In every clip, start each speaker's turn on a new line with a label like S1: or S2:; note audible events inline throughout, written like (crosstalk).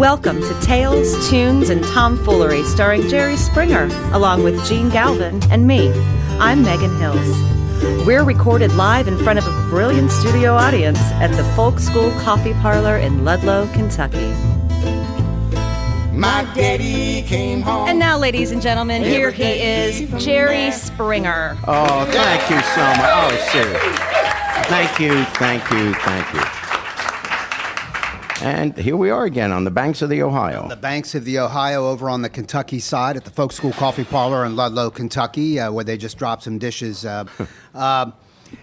S1: Welcome to Tales, Tunes, and Tomfoolery starring Jerry Springer, along with Gene Galvin and me. I'm Megan Hills. We're recorded live in front of a brilliant studio audience at the Folk School Coffee Parlor in Ludlow, Kentucky.
S2: My daddy came home.
S1: And now, ladies and gentlemen, here he is, Jerry Springer.
S3: Oh, thank you so much. Oh, seriously. Thank you, thank you, thank you. And here we are again on the banks of the Ohio.
S4: the banks of the Ohio over on the Kentucky side at the Folk School Coffee Parlor in Ludlow, Kentucky, uh, where they just dropped some dishes. Uh, (laughs) uh,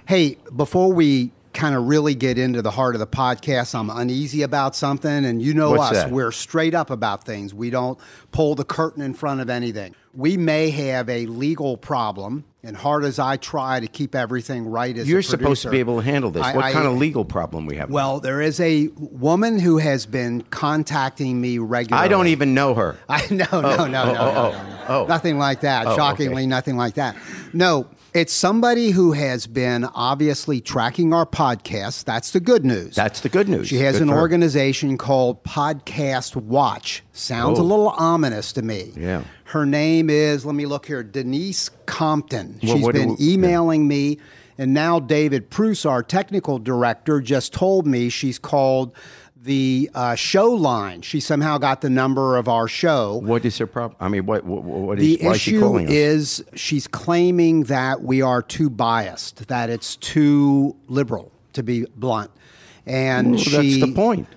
S4: hey, before we kind of really get into the heart of the podcast, I'm uneasy about something, and you know
S3: What's
S4: us,
S3: that?
S4: we're straight up about things. We don't pull the curtain in front of anything. We may have a legal problem, and hard as I try to keep everything right as
S3: You're supposed to be able to handle this.
S4: I-
S3: what
S4: I-
S3: kind of legal problem we have?
S4: Well, there is a woman who has been contacting me regularly.
S3: I don't even know her. (laughs)
S4: I no no oh, no no,
S3: oh,
S4: no,
S3: oh,
S4: no,
S3: oh,
S4: no.
S3: oh.
S4: nothing like that.
S3: Oh,
S4: Shockingly,
S3: okay.
S4: nothing like that. No, it's somebody who has been obviously tracking our podcast. That's the good news.
S3: That's the good news.
S4: She has
S3: Good
S4: an
S3: her.
S4: organization called Podcast Watch. Sounds a
S3: Oh.
S4: little ominous to me.
S3: Yeah.
S4: Her name is, let me look here, Denise Compton.
S3: Well,
S4: She's been
S3: we-
S4: emailing me, and now David Pruce, our technical director, just told me she's called the uh, show line. She somehow got the number of our show.
S3: What is her problem? I mean, what, what, what is,
S4: The
S3: why is she
S4: issue
S3: calling us?
S4: is she's claiming that we are too biased, that it's too liberal, to be blunt. And
S3: Well,
S4: she,
S3: that's the point.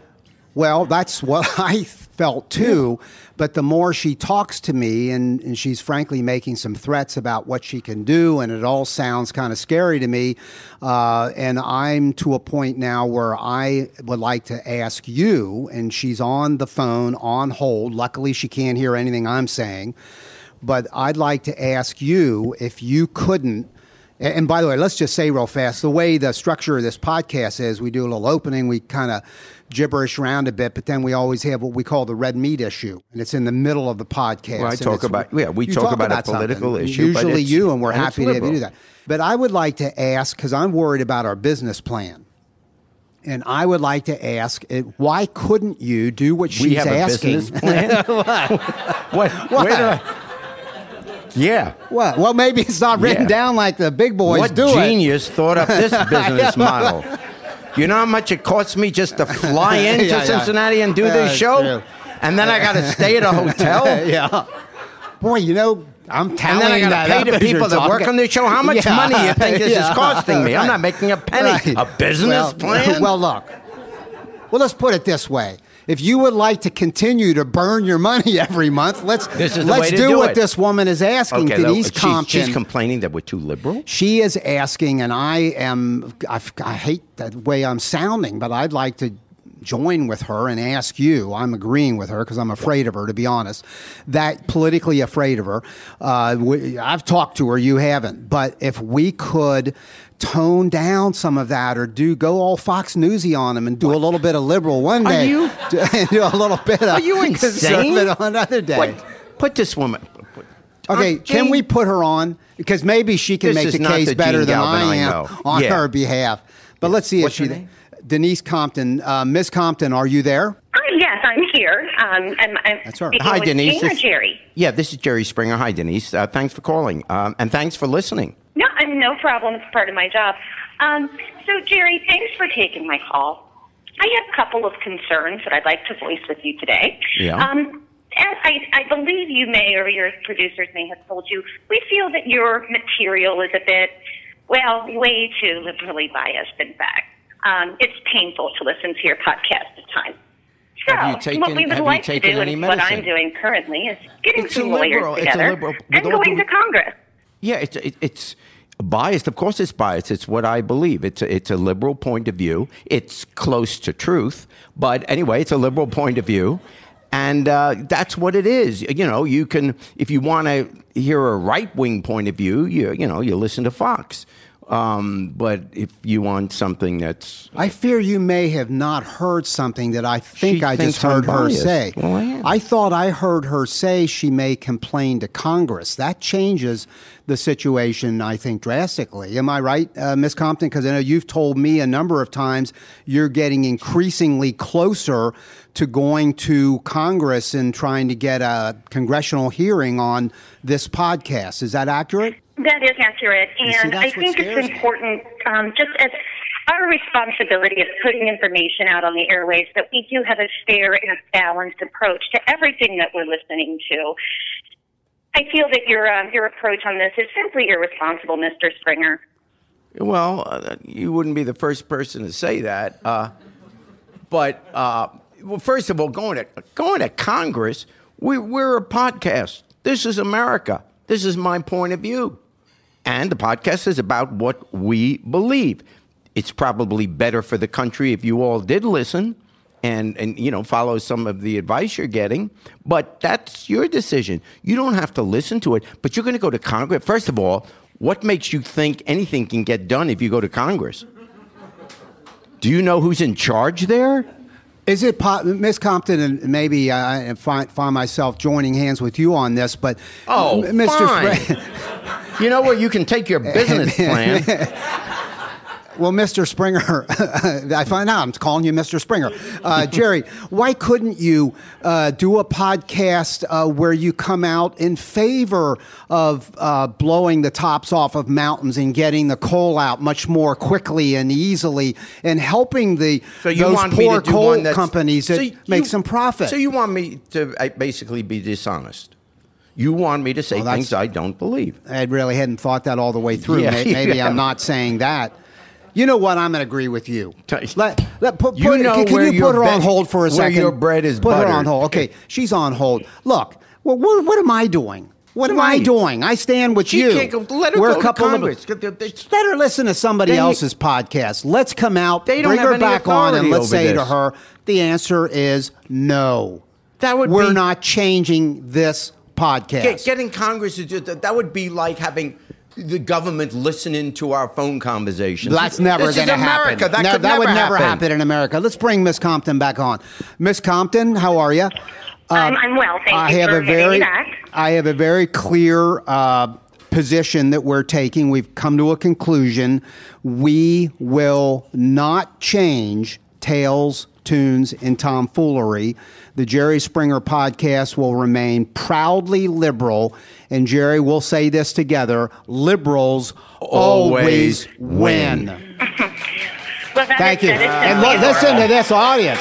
S4: well, that's what (laughs) I felt too. But the more she talks to me, and, and she's frankly making some threats about what she can do, and it all sounds kind of scary to me. Uh, and I'm to a point now where I would like to ask you, and she's on the phone on hold. Luckily, she can't hear anything I'm saying. But I'd like to ask you if you couldn't. And by the way, let's just say real fast the way the structure of this podcast is we do a little opening, we kind of gibberish around a bit, but then we always have what we call the red meat issue. And it's in the middle of the podcast.
S3: Well, I talk about- yeah, we
S4: you
S3: talk about a
S4: something.
S3: political issue,
S4: Usually you, and we're
S3: and
S4: happy to have you do that. But I would like to ask, because I'm worried about our business plan. And I would like to ask, why couldn't you do what she's
S3: we have
S4: asking?
S3: a business plan. (laughs) (laughs) what? Where did I? Yeah.
S4: What? Well, maybe it's not written
S3: Yeah.
S4: down like the big boys
S3: what
S4: do it.
S3: genius thought up this (laughs) business model? You know how much it costs me just to fly (laughs) into
S4: Yeah, yeah.
S3: Cincinnati and do this show? And then I got to (laughs) stay at a hotel?
S4: yeah. Boy, you know, I'm
S3: telling
S4: And
S3: then I got to pay the people that work on the show. How much
S4: Yeah.
S3: money you think this
S4: Yeah.
S3: is costing me? I'm not making a penny.
S4: Right.
S3: A business
S4: well,
S3: plan?
S4: Well, look. Well, let's put it this way. If you would like to continue to burn your money (laughs) every month, let's let's do,
S3: do
S4: what
S3: it.
S4: this woman is asking.
S3: okay,
S4: Denise
S3: she's,
S4: Compton.
S3: she's complaining that we're too liberal.
S4: She is asking, and I am, I, I hate the way I'm sounding, but I'd like to join with her and ask you, I'm agreeing with her because I'm afraid of her, to be honest, that politically afraid of her. Uh, we, I've talked to her, you haven't, but if we could tone down some of that or do go all Fox Newsy on them and do a little bit of liberal one
S3: Are
S4: day
S3: you- (laughs)
S4: do, and do a little bit of
S3: Are you (laughs) insane?
S4: on another day.
S3: What? Put this woman.
S4: Okay, can
S3: Gene-
S4: we put her on? Because maybe she can
S3: This
S4: make the case
S3: the
S4: better
S3: Gene
S4: than I
S3: I
S4: am
S3: know.
S4: on
S3: Yeah.
S4: her behalf. But let's see
S3: What's
S4: if
S3: her
S4: she.
S3: name?
S4: Denise Compton, uh, Miss Compton, are you there?
S5: Hi, yes, I'm here. Um, I'm, I'm
S4: That's her.
S3: Hi, Denise.
S5: Gene or
S3: This-
S5: Jerry.
S3: Yeah, this is Jerry Springer. Hi, Denise. Uh, thanks for calling. Um, and thanks for listening.
S5: No, I'm no problem. It's part of my job. Um, so, Jerry, thanks for taking my call. I have a couple of concerns that I'd like to voice with you today.
S3: Yeah.
S5: Um, as I, I believe you may, or your producers may have told you, we feel that your material is a bit, well, way too liberally biased, in fact. Um, it's painful to listen to your podcast at times. So,
S3: Have you taken-
S5: what we would like to do,
S3: any
S5: and what? I'm doing currently, is getting
S3: It's a
S5: some lawyers
S3: liberal- it's a
S5: together
S3: liberal-
S5: and going to Congress.
S3: Yeah, it's it, it's biased. Of course, it's biased. It's what I believe. It's a, it's a liberal point of view. It's close to truth, but anyway, it's a liberal point of view, and uh, that's what it is. You know, you can if you want to hear a right wing point of view, you you know, you listen to Fox. Um, but if you want something that's
S4: I fear you may have not heard something that I think I just
S3: I'm
S4: heard her
S3: biased.
S4: say.
S3: Well, I.
S4: I thought I heard her say she may complain to Congress. That changes the situation, I think, drastically. Am I right, uh, Ms. Compton? Because I know you've told me a number of times you're getting increasingly closer to going to Congress and trying to get a congressional hearing on this podcast. Is that accurate?
S5: That is accurate,
S4: You see,
S5: and I think it's important, um, just as our responsibility of putting information out on the airways, that we do have a fair and a balanced approach to everything that we're listening to. I feel that your um, your approach on this is simply irresponsible, Mr. Springer.
S3: Well, uh, you wouldn't be the first person to say that. Uh, but uh, well, first of all, going to going to Congress, we, we're a podcast. This is America. This is my point of view, and the podcast is about what we believe. It's probably better for the country if you all did listen and and you know follow some of the advice you're getting. But that's your decision. You don't have to listen to it but you're going to go to congress. First of all what makes you think anything can get done if you go to congress? Do you know who's in charge there
S4: Is it, po- Miss Compton, and maybe I find, find myself joining hands with you on this, but
S3: oh
S4: Mr.
S3: fine. (laughs) You know what you can take your business (laughs) plan
S4: well, Mr. Springer, (laughs) I find out I'm calling you Mr. Springer. Uh, Jerry, why couldn't you uh, do a podcast uh, where you come out in favor of uh, blowing the tops off of mountains and getting the coal out much more quickly and easily and helping the
S3: So
S4: those poor coal companies that
S3: So you-
S4: make some profit?
S3: So you want me to uh, basically be dishonest? You want me to say
S4: Well,
S3: things I don't believe?
S4: I really hadn't thought that all the way through.
S3: Yeah,
S4: May- (laughs) Maybe
S3: yeah.
S4: I'm not saying that. You know what? I'm going to agree with you. Let, let put,
S3: You
S4: put-
S3: know
S4: can, can you put her on hold for a
S3: where
S4: second?
S3: your bread is
S4: Put her on hold. Okay, she's on hold. Look, well, what, what am I doing? What am I doing? I stand with
S3: She
S4: you.
S3: go- let her
S4: We're
S3: go
S4: a
S3: to
S4: couple
S3: Congress.
S4: Of,
S3: Get the- they-
S4: let her listen to somebody
S3: They-
S4: else's podcast. Let's come out,
S3: They don't
S4: bring her back on, and let's say to her, the answer is no.
S3: That would
S4: We're
S3: be-
S4: not changing this podcast.
S3: Get, getting Congress to do that, that would be like having the government listening to our phone conversations.
S4: That's never going to happen.
S3: America. That,
S4: No,
S3: could
S4: that
S3: never
S4: would never
S3: happen.
S4: happen in America. Let's bring Miss Compton back on. Miss Compton, how are you?
S5: I'm, I'm well, thank
S4: I
S5: you
S4: have
S5: for
S4: a very,
S5: me.
S4: I have a very clear uh, position that we're taking. We've come to a conclusion. We will not change Tales, Tunes, and Tomfoolery. The Jerry Springer podcast will remain proudly liberal. And Jerry, we'll say this together: liberals always,
S3: Always
S4: win.
S3: win. (laughs)
S5: Well,
S4: Thank you.
S5: that is
S4: And look, listen to this audience.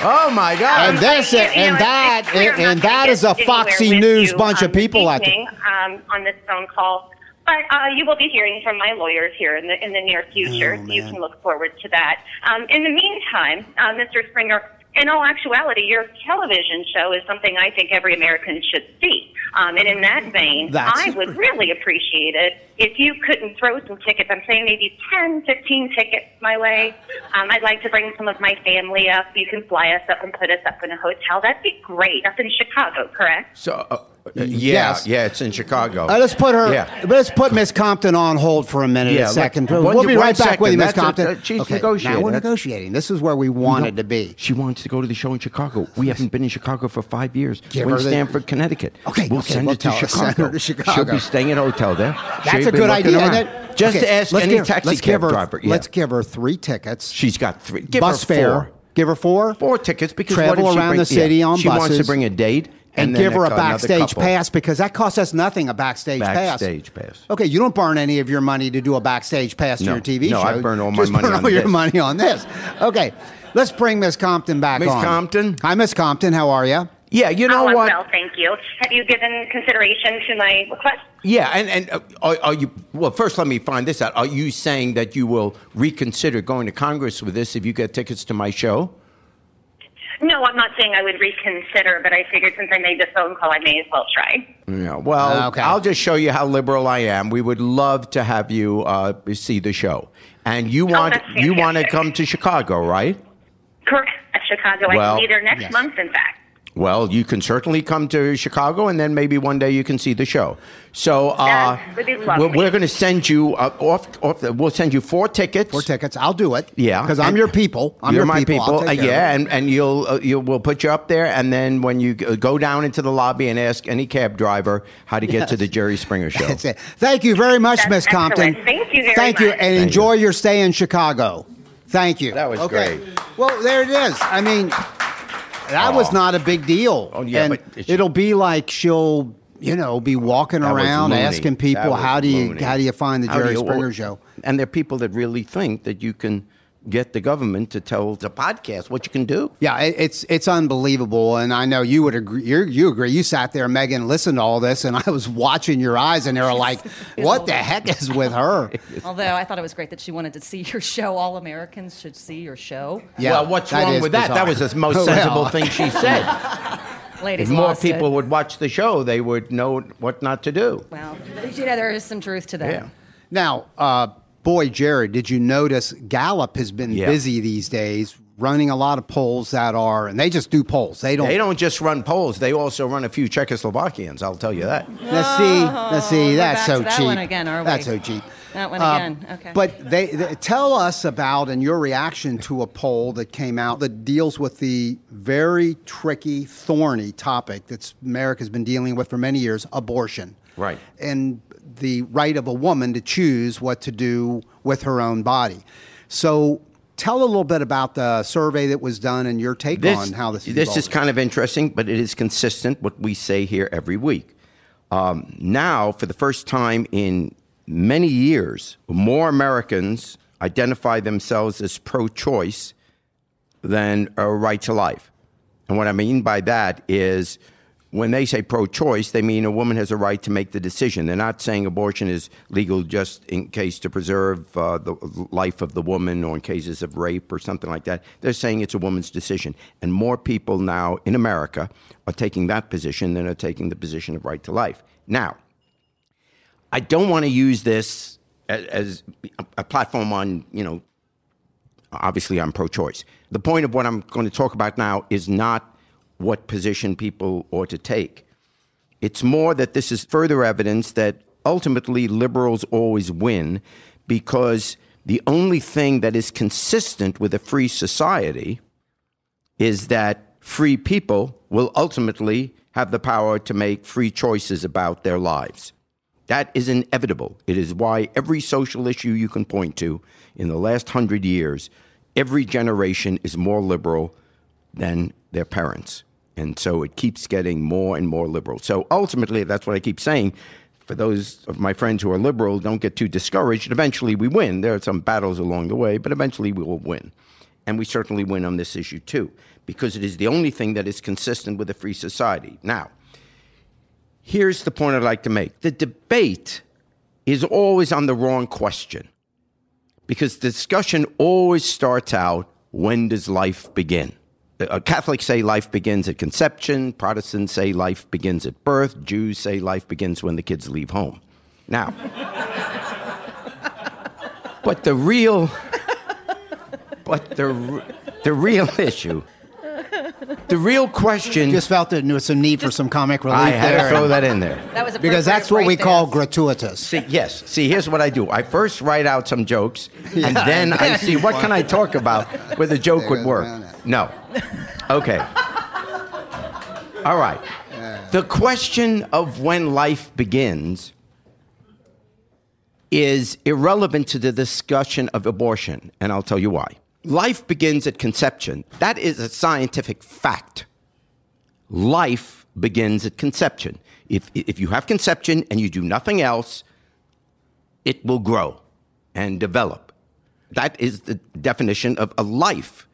S3: Oh my God!
S4: And this,
S5: You know,
S4: and that, and,
S5: I'm
S4: and
S5: not
S4: that
S5: gonna
S4: is a
S5: get
S4: Foxy News
S5: you,
S4: bunch
S5: um,
S4: of people
S5: this
S4: out there.
S5: um, on this phone call. But uh, you will be hearing from my lawyers here in the in the near future.
S4: Oh,
S5: so you can look forward to that. Um, in the meantime, uh, Mr. Springer, in all actuality, your television show is something I think every American should see. Um, and in that vein,
S4: That's-
S5: I would really appreciate it if you couldn't throw some tickets. I'm saying maybe 10, 15 tickets my way. Um, I'd like to bring some of my family up. You can fly us up and put us up in a hotel. That'd be great. Up in Chicago, correct?
S3: so, uh, uh, yeah,
S4: Yes.
S3: yeah, it's in Chicago.
S4: Uh, let's put her.
S3: Yeah.
S4: Let's put Miss Compton on hold for a minute,
S3: Yeah,
S4: a second. we'll be right back with you. Miss
S3: That's a-
S4: Compton.
S3: uh, she's
S4: okay,
S3: negotiating.
S4: Now we're negotiating. This is where we wanted to be.
S3: She wants to go to the show in Chicago. We haven't been in Chicago for five years.
S4: Give
S3: We're in
S4: her the-
S3: Stamford, Connecticut.
S4: Okay,
S3: we'll
S4: okay,
S3: send
S4: we'll
S3: her to Chicago.
S4: to Chicago.
S3: She'll be staying at a hotel there.
S4: That's
S3: She'll
S4: a good idea. then-
S3: Just
S4: okay,
S3: ask
S4: let's
S3: any
S4: give,
S3: taxi cab
S4: her,
S3: driver. Yeah.
S4: Let's give her three tickets.
S3: She's got three. Give
S4: bus
S3: her
S4: fare.
S3: four.
S4: Give her four.
S3: Four tickets because
S4: travel around the city on
S3: she wants to bring a date
S4: and,
S3: then
S4: give her a backstage pass because that costs us nothing. A backstage, pass.
S3: Backstage
S4: pass.
S3: pass.
S4: Okay, you don't burn any of your money to do a backstage pass to your TV
S3: No,
S4: show.
S3: I burn all my
S4: Just
S3: money
S4: burn
S3: on
S4: all your money on this. Okay, let's bring Miss Compton back
S3: Miss
S4: on.
S3: Miss Compton?
S4: Hi, Miss Compton. How are you?
S3: Yeah, you know
S5: oh, I'm
S3: what?
S5: well, thank you. Have you given consideration to my request?
S3: Yeah, and and uh, are, are you? Well, first, let me find this out. Are you saying that you will reconsider going to Congress with this if you get tickets to my show?
S5: No, I'm not saying I would reconsider, but I figured since I made the phone call, I may as well try.
S3: Yeah. Well,
S4: Okay.
S3: I'll just show you how liberal I am. We would love to have you uh, see the show, and you want
S5: Oh,
S3: you want to come to Chicago, right?
S5: Correct. At Chicago. I
S3: Well,
S5: can be there next
S4: yes.
S5: month, in fact.
S3: Well, you can certainly come to Chicago, and then maybe one day you can see the show. So uh,
S5: That would be lovely.
S3: we're, we're going to send you uh, off. off the, we'll send you four tickets.
S4: Four tickets. I'll do it.
S3: Yeah,
S4: because I'm your people. I'm
S3: you're
S4: your
S3: my
S4: people.
S3: People. Uh, yeah, and and you'll uh, you we'll put you up there, and then when you go down into the lobby and ask any cab driver how to get to the Jerry Springer (laughs) show.
S4: That's it. Thank you very much,
S5: That's
S4: Miss Compton.
S5: Thank you very
S4: Thank you,
S5: much.
S4: and enjoy your stay in Chicago. Thank you.
S3: That was
S4: okay.
S3: great.
S4: Well, there it is. I mean, that was oh. not a big deal.
S3: Oh, yeah,
S4: and it'll be like she'll, you know, be walking
S3: That
S4: around asking people how do you
S3: loony.
S4: how do you find the Jerry Springer show.
S3: And there are people that really think that you can get the government to tell the podcast what you can do.
S4: Yeah, it, it's it's unbelievable, and I know you would agree. You you agree. You sat there, Megan, listened to all this, and I was watching your eyes, and they were like, (laughs) "What the heck is with her?" (laughs)
S6: Although I thought it was great that she wanted to see your show. All Americans should see your show.
S4: Yeah,
S3: well, what's
S4: that
S3: wrong
S4: is
S3: with that? That was the most (laughs)
S4: Well,
S3: sensible thing she said.
S6: Ladies
S3: if more people
S6: it.
S3: would watch the show, they would know what not to do.
S6: Well, you know, there is some truth to that.
S3: Yeah.
S4: Now, uh, boy, Jared, did you notice Gallup has been
S3: Yeah.
S4: busy these days, running a lot of polls that are, and they just do polls. They don't.
S3: They don't just run polls; they also run a few Czechoslovakians. I'll tell you that.
S4: Let's see. Let's see. That's
S6: back
S4: so
S6: to that
S4: cheap.
S6: one again, are we?
S4: That's so cheap.
S6: That one
S4: Uh,
S6: again. Okay.
S4: But they, they tell us about and your reaction to a poll that came out that deals with the very tricky, thorny topic that America's been dealing with for many years: abortion.
S3: Right.
S4: And the right of a woman to choose what to do with her own body. So. Tell a little bit about the survey that was done and your take on how this is
S3: this is kind of interesting, but it is consistent what we say here every week. Um, now, for the first time in many years, more Americans identify themselves as pro-choice than a right to life. And what I mean by that is when they say pro choice, they mean a woman has a right to make the decision. They're not saying abortion is legal just in case to preserve uh, the life of the woman or in cases of rape or something like that. They're saying it's a woman's decision. And more people now in America are taking that position than are taking the position of right to life. Now, I don't want to use this as, as a platform on, you know, obviously I'm pro choice. The point of what I'm going to talk about now is not what position people ought to take. It's more that this is further evidence that ultimately liberals always win because the only thing that is consistent with a free society is that free people will ultimately have the power to make free choices about their lives. That is inevitable. It is why every social issue you can point to in the last hundred years, every generation is more liberal than their parents. And so it keeps getting more and more liberal. So ultimately, that's what I keep saying. For those of my friends who are liberal, don't get too discouraged. Eventually, we win. There are some battles along the way, but eventually we will win. And we certainly win on this issue too, because it is the only thing that is consistent with a free society. Now, here's the point I'd like to make the debate is always on the wrong question, because the discussion always starts out when does life begin? Uh, Catholics say life begins at conception, Protestants say life begins at birth, Jews say life begins when the kids leave home. Now, (laughs) but the real, but the, the real issue, the real question,
S4: Just felt that there was some need for some comic relief
S3: I had
S4: there.
S3: to throw that in there.
S6: that was
S4: because that's what we call gratuitous.
S3: See, yes. See, here's what I do. I first write out some jokes, and then I (laughs) see what can I talk about where the joke would work. No. Okay. All right. The question of when life begins is irrelevant to the discussion of abortion, and I'll tell you why. Life begins at conception. That is a scientific fact life begins at conception. If, if you have conception and you do nothing else, it will grow and develop. That is the definition of a life.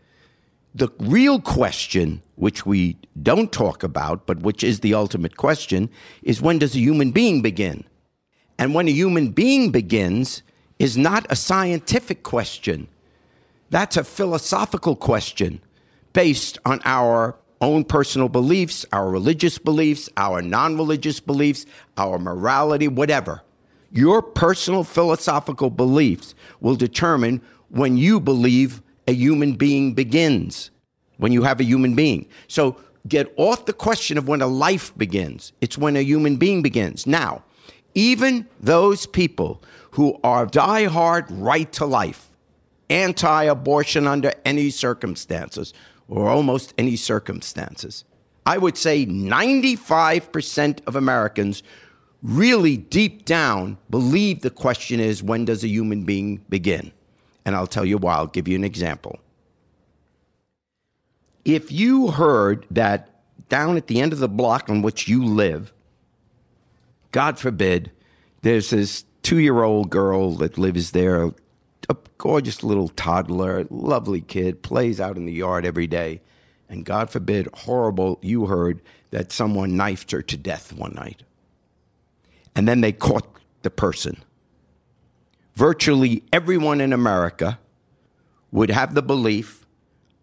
S3: The real question, which we don't talk about, but which is the ultimate question, is when does a human being begin? And when a human being begins is not a scientific question. That's a philosophical question based on our own personal beliefs, our religious beliefs, our non religious beliefs, our morality, whatever. Your personal philosophical beliefs will determine when you believe a human being begins, when you have a human being. So get off the question of when a life begins. It's when a human being begins. Now, even those people who are diehard right to life, anti abortion under any circumstances, or almost any circumstances, I would say 95% of Americans really deep down believe the question is when does a human being begin? And I'll tell you why. I'll give you an example. If you heard that down at the end of the block on which you live, God forbid, there's this two year old girl that lives there, a gorgeous little toddler, lovely kid, plays out in the yard every day. And God forbid, horrible, you heard that someone knifed her to death one night. And then they caught the person. Virtually everyone in America would have the belief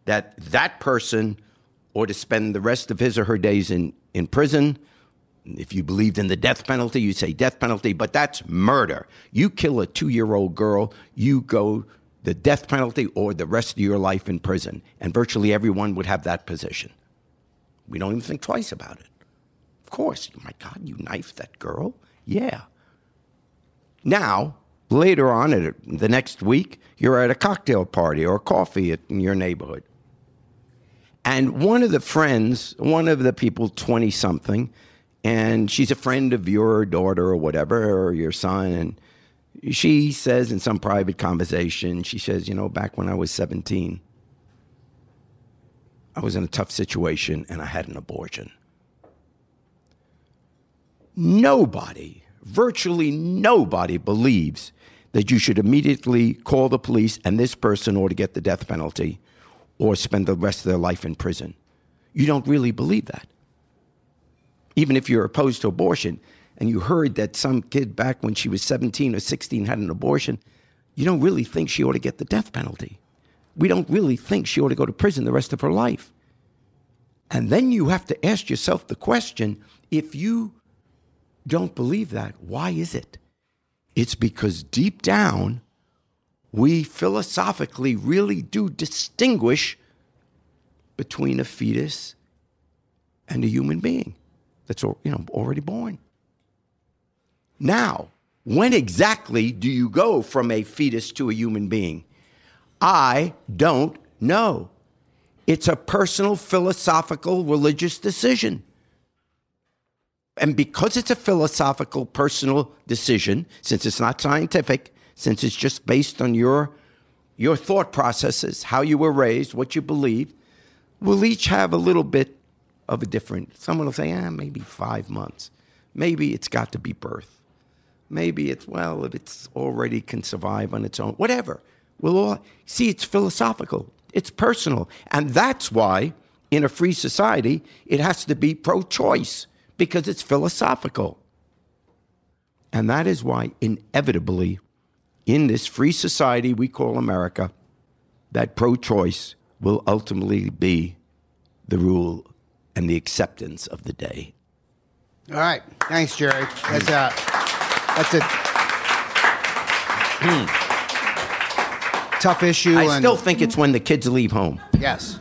S3: that that person ought to spend the rest of his or her days in, in prison. If you believed in the death penalty, you'd say death penalty, but that's murder. You kill a two year old girl, you go the death penalty or the rest of your life in prison. And virtually everyone would have that position. We don't even think twice about it. Of course. My God, you knifed that girl? Yeah. Now, later on, at the next week, you're at a cocktail party or coffee in your neighborhood. And one of the friends, one of the people, 20 something, and she's a friend of your daughter or whatever, or your son, and she says in some private conversation, she says, You know, back when I was 17, I was in a tough situation and I had an abortion. Nobody, virtually nobody, believes that you should immediately call the police and this person ought to get the death penalty or spend the rest of their life in prison. You don't really believe that. Even if you're opposed to abortion and you heard that some kid back when she was 17 or 16 had an abortion, you don't really think she ought to get the death penalty. We don't really think she ought to go to prison the rest of her life. And then you have to ask yourself the question if you don't believe that, why is it? It's because deep down, we philosophically really do distinguish between a fetus and a human being that's you know already born. Now, when exactly do you go from a fetus to a human being? I don't know. It's a personal, philosophical, religious decision. And because it's a philosophical, personal decision, since it's not scientific, since it's just based on your, your thought processes, how you were raised, what you believe, we'll each have a little bit of a different. Someone will say, ah, maybe five months. Maybe it's got to be birth. Maybe it's, well, if it's already can survive on its own, whatever. We'll all see it's philosophical, it's personal. And that's why in a free society, it has to be pro choice because it's philosophical. And that is why, inevitably, in this free society we call America, that pro choice will ultimately be the rule and the acceptance of the day.
S4: All right. Thanks, Jerry. That's a, that's a hmm. tough issue.
S3: I
S4: and
S3: still think it's when the kids leave home.
S4: Yes.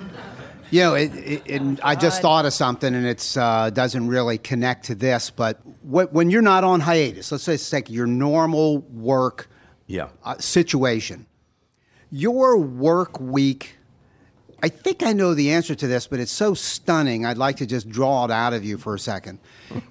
S4: You know, it, it, and I just thought of something, and it uh, doesn't really connect to this, but wh- when you're not on hiatus, let's say it's like your normal work
S3: Yeah.
S4: uh, situation, your work week. I think I know the answer to this, but it's so stunning. I'd like to just draw it out of you for a second.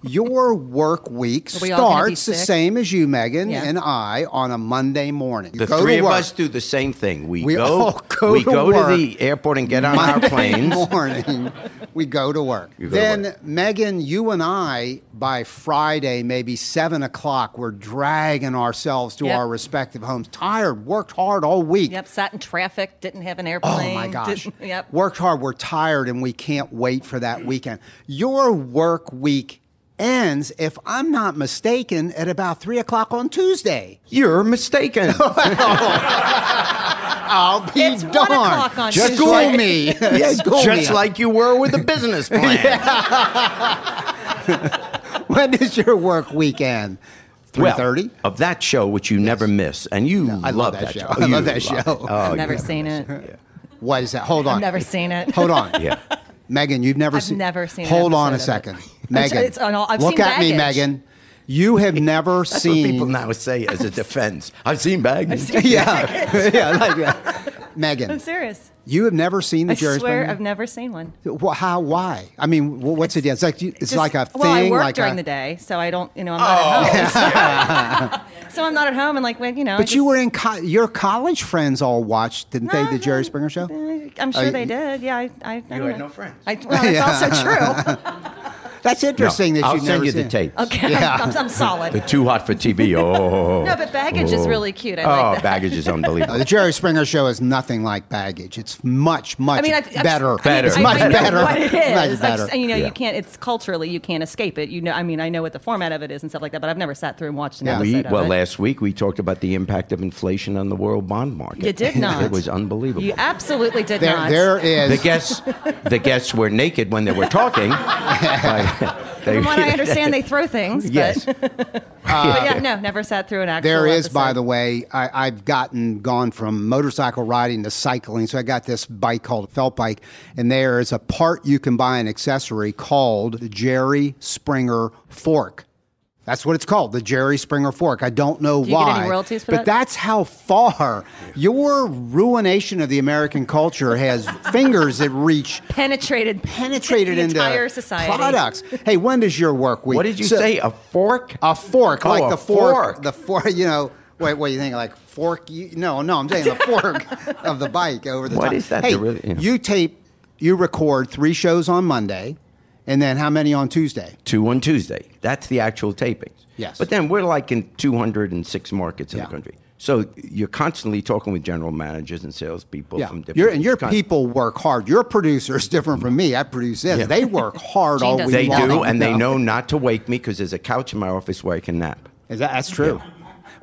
S4: Your work week
S6: Are we all gonna be
S4: starts the
S6: sick?
S4: same as you, Megan,
S6: Yeah.
S4: and I on a Monday morning. You
S3: The
S4: go to
S3: three of
S4: work.
S3: us do the same thing. We,
S4: We
S3: go,
S4: all (laughs) go
S3: we
S4: to
S3: go
S4: work.
S3: to the airport and get on our
S4: Monday
S3: planes.
S4: morning, we go to work.
S3: You go to
S4: then,
S3: work.
S4: Megan, you and I, by Friday, maybe seven o'clock, we're dragging ourselves to
S6: Yep.
S4: our respective homes, tired, worked hard all week.
S6: Yep, sat in traffic, didn't have an airplane.
S4: Oh my gosh.
S6: didn't- Yep.
S4: Worked hard, we're tired, and we can't wait for that weekend. Your work week ends, if I'm not mistaken, at about three o'clock on Tuesday.
S3: You're mistaken. (laughs) Oh.
S4: I'll be
S6: It's
S4: darned.
S6: o'clock on
S4: Just
S6: Tuesday.
S4: school me.
S3: yeah, (laughs)
S4: School
S3: just
S4: me.
S3: like you were with the business plan. (laughs)
S4: when is your work weekend? Three
S3: Well, of that show, which you never miss, and you
S4: I love that show. I
S3: You
S4: love that
S3: love
S4: show.
S3: it. Oh,
S6: I've never seen it.
S4: What is that? Hold on.
S6: I've never seen it.
S4: Hold on. (laughs)
S3: Yeah.
S4: Megan, you've never seen
S6: I've
S4: seen.
S6: never seen an
S4: Hold on a
S6: episode it.
S4: second, (laughs) Megan.
S6: It's on all- I've
S4: look
S6: seen
S4: at me, Megan. You have (laughs) never
S3: That's
S4: seen.
S3: what people now say as a defense. I've seen baggage.
S4: yeah, yeah, like that. Megan.
S6: I'm serious.
S4: You have never seen the Jerry.
S6: I
S4: Jerry
S6: swear
S4: Springer?
S6: I've never seen one.
S4: Well, how? Why? I mean, wh- what's it? It's like you- it's
S6: Just-
S4: like a thing.
S6: Well, I work
S4: like
S6: during
S4: a,
S6: the day, so I don't, you know, I'm not at home. (laughs) (laughs) so I'm not at home, and like when you know. I
S4: But you were in co- your college friends all watched, didn't they? The Jerry Springer show.
S6: uh, I'm sure
S4: Oh,
S6: they did. Yeah, I. I, I don't
S3: had
S6: know.
S3: no friends.
S6: I, well, that's (laughs) also true.
S4: That's interesting that
S3: I'll
S4: you've
S3: send
S4: never
S3: you
S4: seen
S3: the
S4: it.
S3: tape.
S6: Okay,
S4: Yeah.
S6: I'm, I'm solid.
S3: The too hot for TV. Oh, oh, oh, oh.
S6: No, but baggage is
S3: Oh.
S6: really cute. I
S3: oh,
S6: like that.
S3: baggage is unbelievable.
S4: The Jerry Springer show is nothing like baggage. It's much, much
S6: I mean, I've, I've-
S4: better.
S6: I mean,
S3: Better.
S4: It's
S6: I,
S4: much
S6: I know
S4: better.
S6: what it
S4: Much
S6: is. I've
S4: better.
S6: just- and, you know,
S3: Yeah.
S6: you can't. It's culturally you can't escape it. You know, I mean, I know what the format of it is and stuff like that. But I've never sat through and watched an
S4: Yeah.
S6: episode
S3: We,
S6: of
S3: well,
S6: it.
S3: last week we talked about the impact of inflation on the world bond market.
S6: You did (laughs) not.
S3: It was unbelievable.
S6: You absolutely did
S4: There,
S6: not.
S4: there is.
S3: the guests, the guests were naked when they were talking. Like, (laughs) they- (laughs)
S6: From what I understand, they (laughs) throw things. But,
S3: yes. (laughs)
S6: but yeah, no, never sat through an actual.
S4: There is, by the way, I, I've gotten gone from motorcycle riding to cycling. So I got this bike called a felt bike, and there is a part you can buy an accessory called the Jerry Springer fork. That's what it's called, the Jerry Springer fork. I don't know
S6: Do you get
S4: why.
S6: any royalties for
S4: but
S6: that?
S4: that's how far your ruination of the American culture has (laughs) fingers that reach
S6: penetrated,
S4: penetrated
S6: the
S4: into
S6: entire society.
S4: products. Hey, when does your work week?
S3: What did you
S4: So-
S3: say? A fork?
S4: a fork,
S3: Oh,
S4: like
S3: a
S4: the fork,
S3: fork.
S4: the fork. You know, wait, what do you think? Like fork? You, no, no, I'm saying the fork of the bike over the
S3: What
S4: top.
S3: is that?
S4: Hey,
S3: The really- yeah.
S4: you tape, you record three shows on Monday, and then how many on Tuesday?
S3: Two on Tuesday. That's the actual tapings.
S4: Yes.
S3: But then we're like in 206 markets in
S4: Yeah.
S3: the country. So you're constantly talking with general managers and salespeople
S4: Yeah,
S3: from different.
S4: your, and your
S3: con-
S4: people work hard. Your producer is different from me. I produce this.
S3: Yeah.
S4: They work hard all
S6: does
S4: week
S3: They
S4: long.
S3: do, and they know not to wake me because there's a couch in my office where I can nap.
S4: Is that, that's true.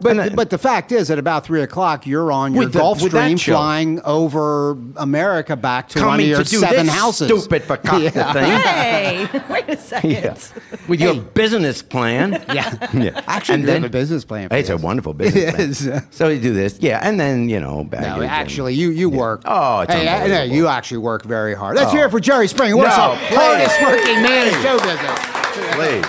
S4: But,
S3: And
S4: but the fact is, at about three o'clock, you're on your
S3: With the-
S4: Gulf
S3: with that
S4: Stream flying over America back to one of your
S3: to do
S4: seven
S3: this
S4: houses.
S3: stupid fakaka (laughs) thing.
S6: Hey, wait a second.
S3: Yeah. (laughs) With your business plan. (laughs)
S4: Yeah.
S3: yeah.
S4: Actually,
S3: and
S4: you have a business plan for
S3: It's a wonderful business plan.
S4: is.
S3: So you do this, yeah, and then you know, baggage
S4: No,
S3: and-
S4: actually, you you work.
S3: Oh, it's
S4: hey, I- no, you actually work very hard. Let's
S3: Oh.
S4: hear it oh. for Jerry Springer. What's
S3: No,
S4: the hardest working man in show business?
S3: please.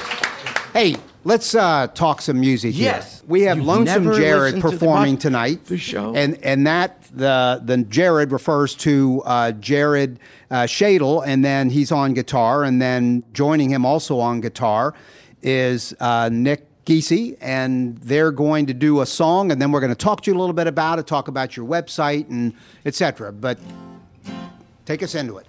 S4: Hey, let's uh, talk some music here.
S3: Yes.
S4: We have
S3: You've
S4: Lonesome Jared
S3: listened to the
S4: performing tonight.
S3: the show?
S4: And and that the the Jared refers to uh, Jared uh, Shadle, and then he's on guitar, and then joining him also on guitar is uh, Nick Giese, and they're going to do a song, and then we're going to talk to you a little bit about it, talk about your website and etc. But take us into it.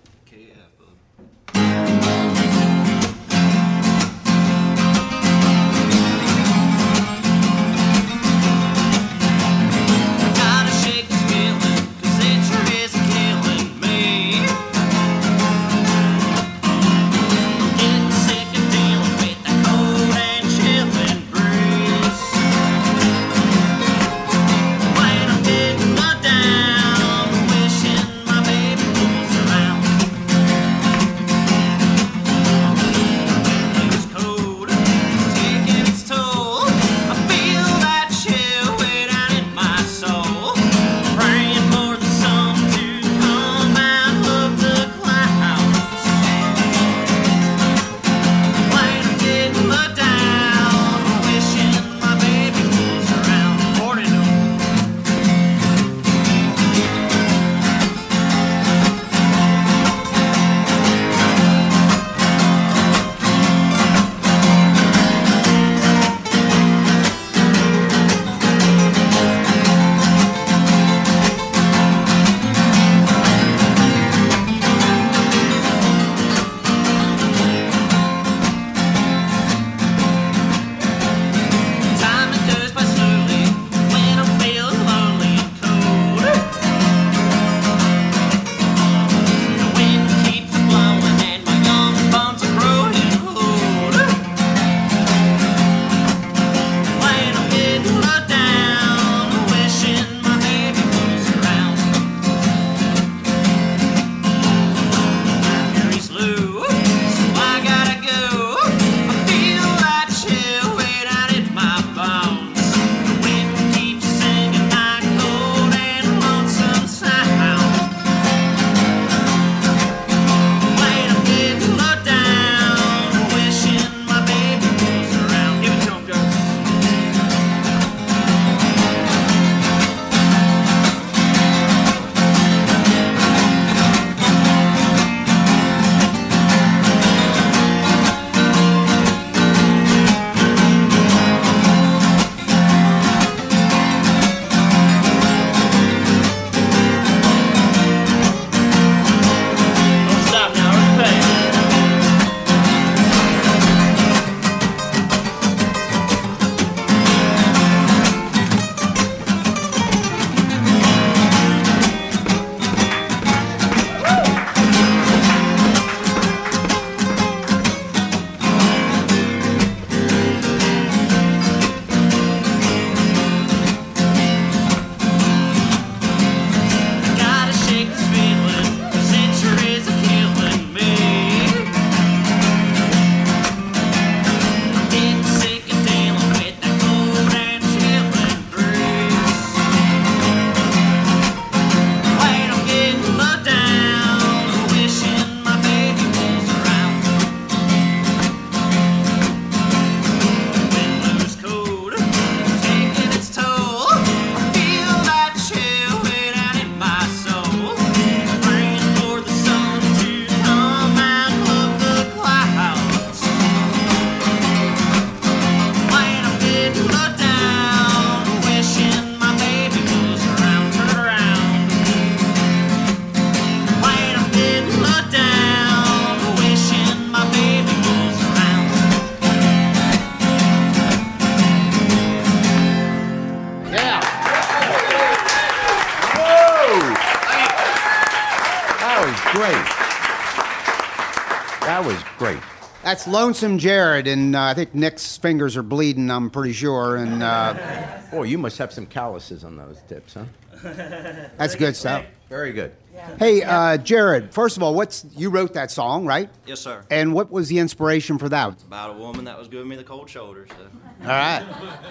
S4: That's Lonesome Jared, and uh, I think Nick's fingers are bleeding. I'm pretty sure, and uh,
S1: Oh, you must have some calluses on those tips, huh? (laughs)
S4: that's good stuff.
S1: Very good.
S4: Hey, uh, Jared. First of all, what's you wrote that song, right?
S3: Yes, sir.
S4: And what was the inspiration for that?
S3: About a woman that was giving me the cold shoulder, so
S4: All right.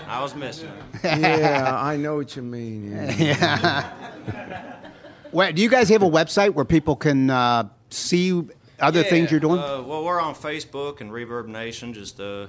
S3: I was missing her. (laughs)
S1: Yeah, I know what you mean. (laughs) Yeah.
S4: Well, do you guys have a website where people can uh, see other things you're doing?
S3: Uh, well, we're on Facebook and Reverb Nation. Just uh,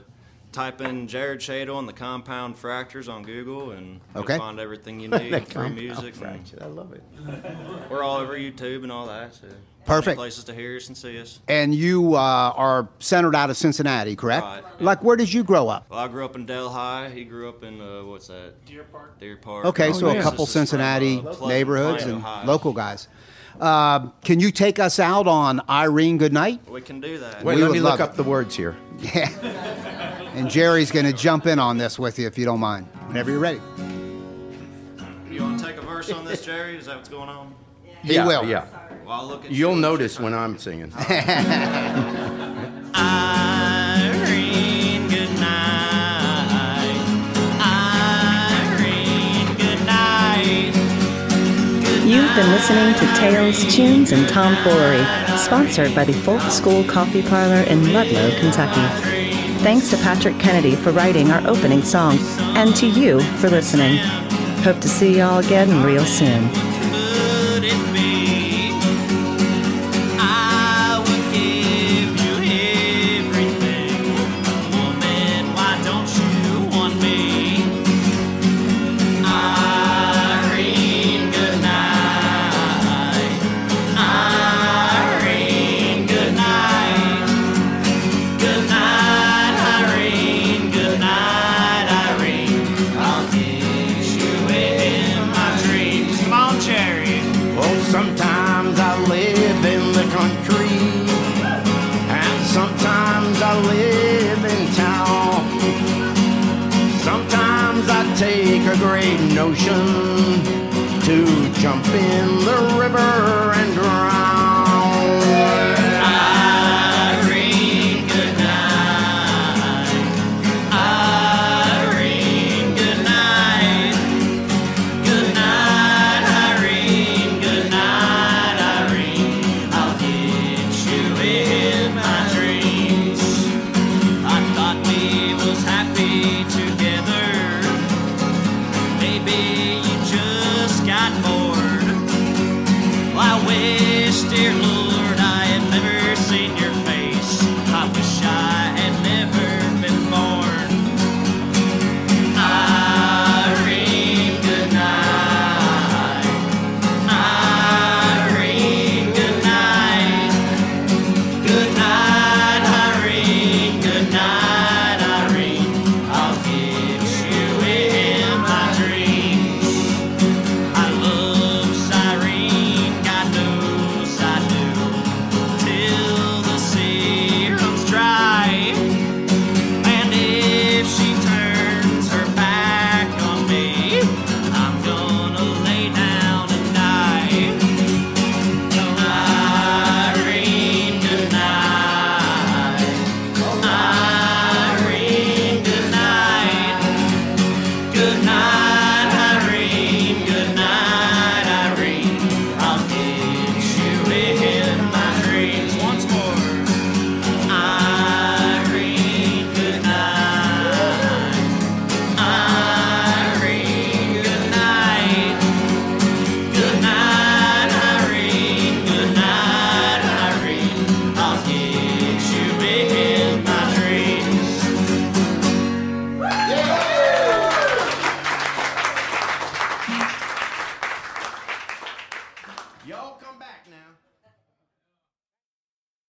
S3: type in Jared Shadle and the Compound Fractures on Google, and
S4: Okay.
S3: you'll find everything you (laughs) need. free music. and
S1: I love it. (laughs)
S3: we're all over YouTube and all that. So
S4: Perfect.
S3: Places to hear us and see us.
S4: and you uh, are centered out of Cincinnati, correct?
S3: Right.
S4: Like, where did you grow up?
S3: Well, I grew up in Delhi. He grew up in uh, what's that? Deer Park. Deer Park.
S4: Okay, so
S1: yeah.
S4: a couple
S3: This from,
S4: Cincinnati
S3: uh,
S4: neighborhoods
S3: Plain,
S4: and
S3: Ohio.
S4: local guys. Uh, can you take us out on Irene Goodnight?
S3: We can do that.
S1: Wait,
S4: We
S1: let me
S4: love
S1: look
S4: it.
S1: up the words here.
S4: Yeah. and Jerry's going to jump in on this with you if you don't mind. Whenever you're ready.
S3: You want to take a verse on this, Jerry? Is that what's going on?
S4: He
S1: yeah,
S4: will.
S1: Yeah.
S3: Well, I'll look at
S1: You'll
S3: you.
S1: notice when I'm singing. (laughs) (laughs)
S6: You've been listening to Tales, Tunes, and Tomfoolery, sponsored by the Folk School Coffee Parlor in Ludlow, Kentucky. Thanks to Patrick Kennedy for writing our opening song, and to you for listening. Hope to see y'all again real soon.
S1: Notion to jump in the river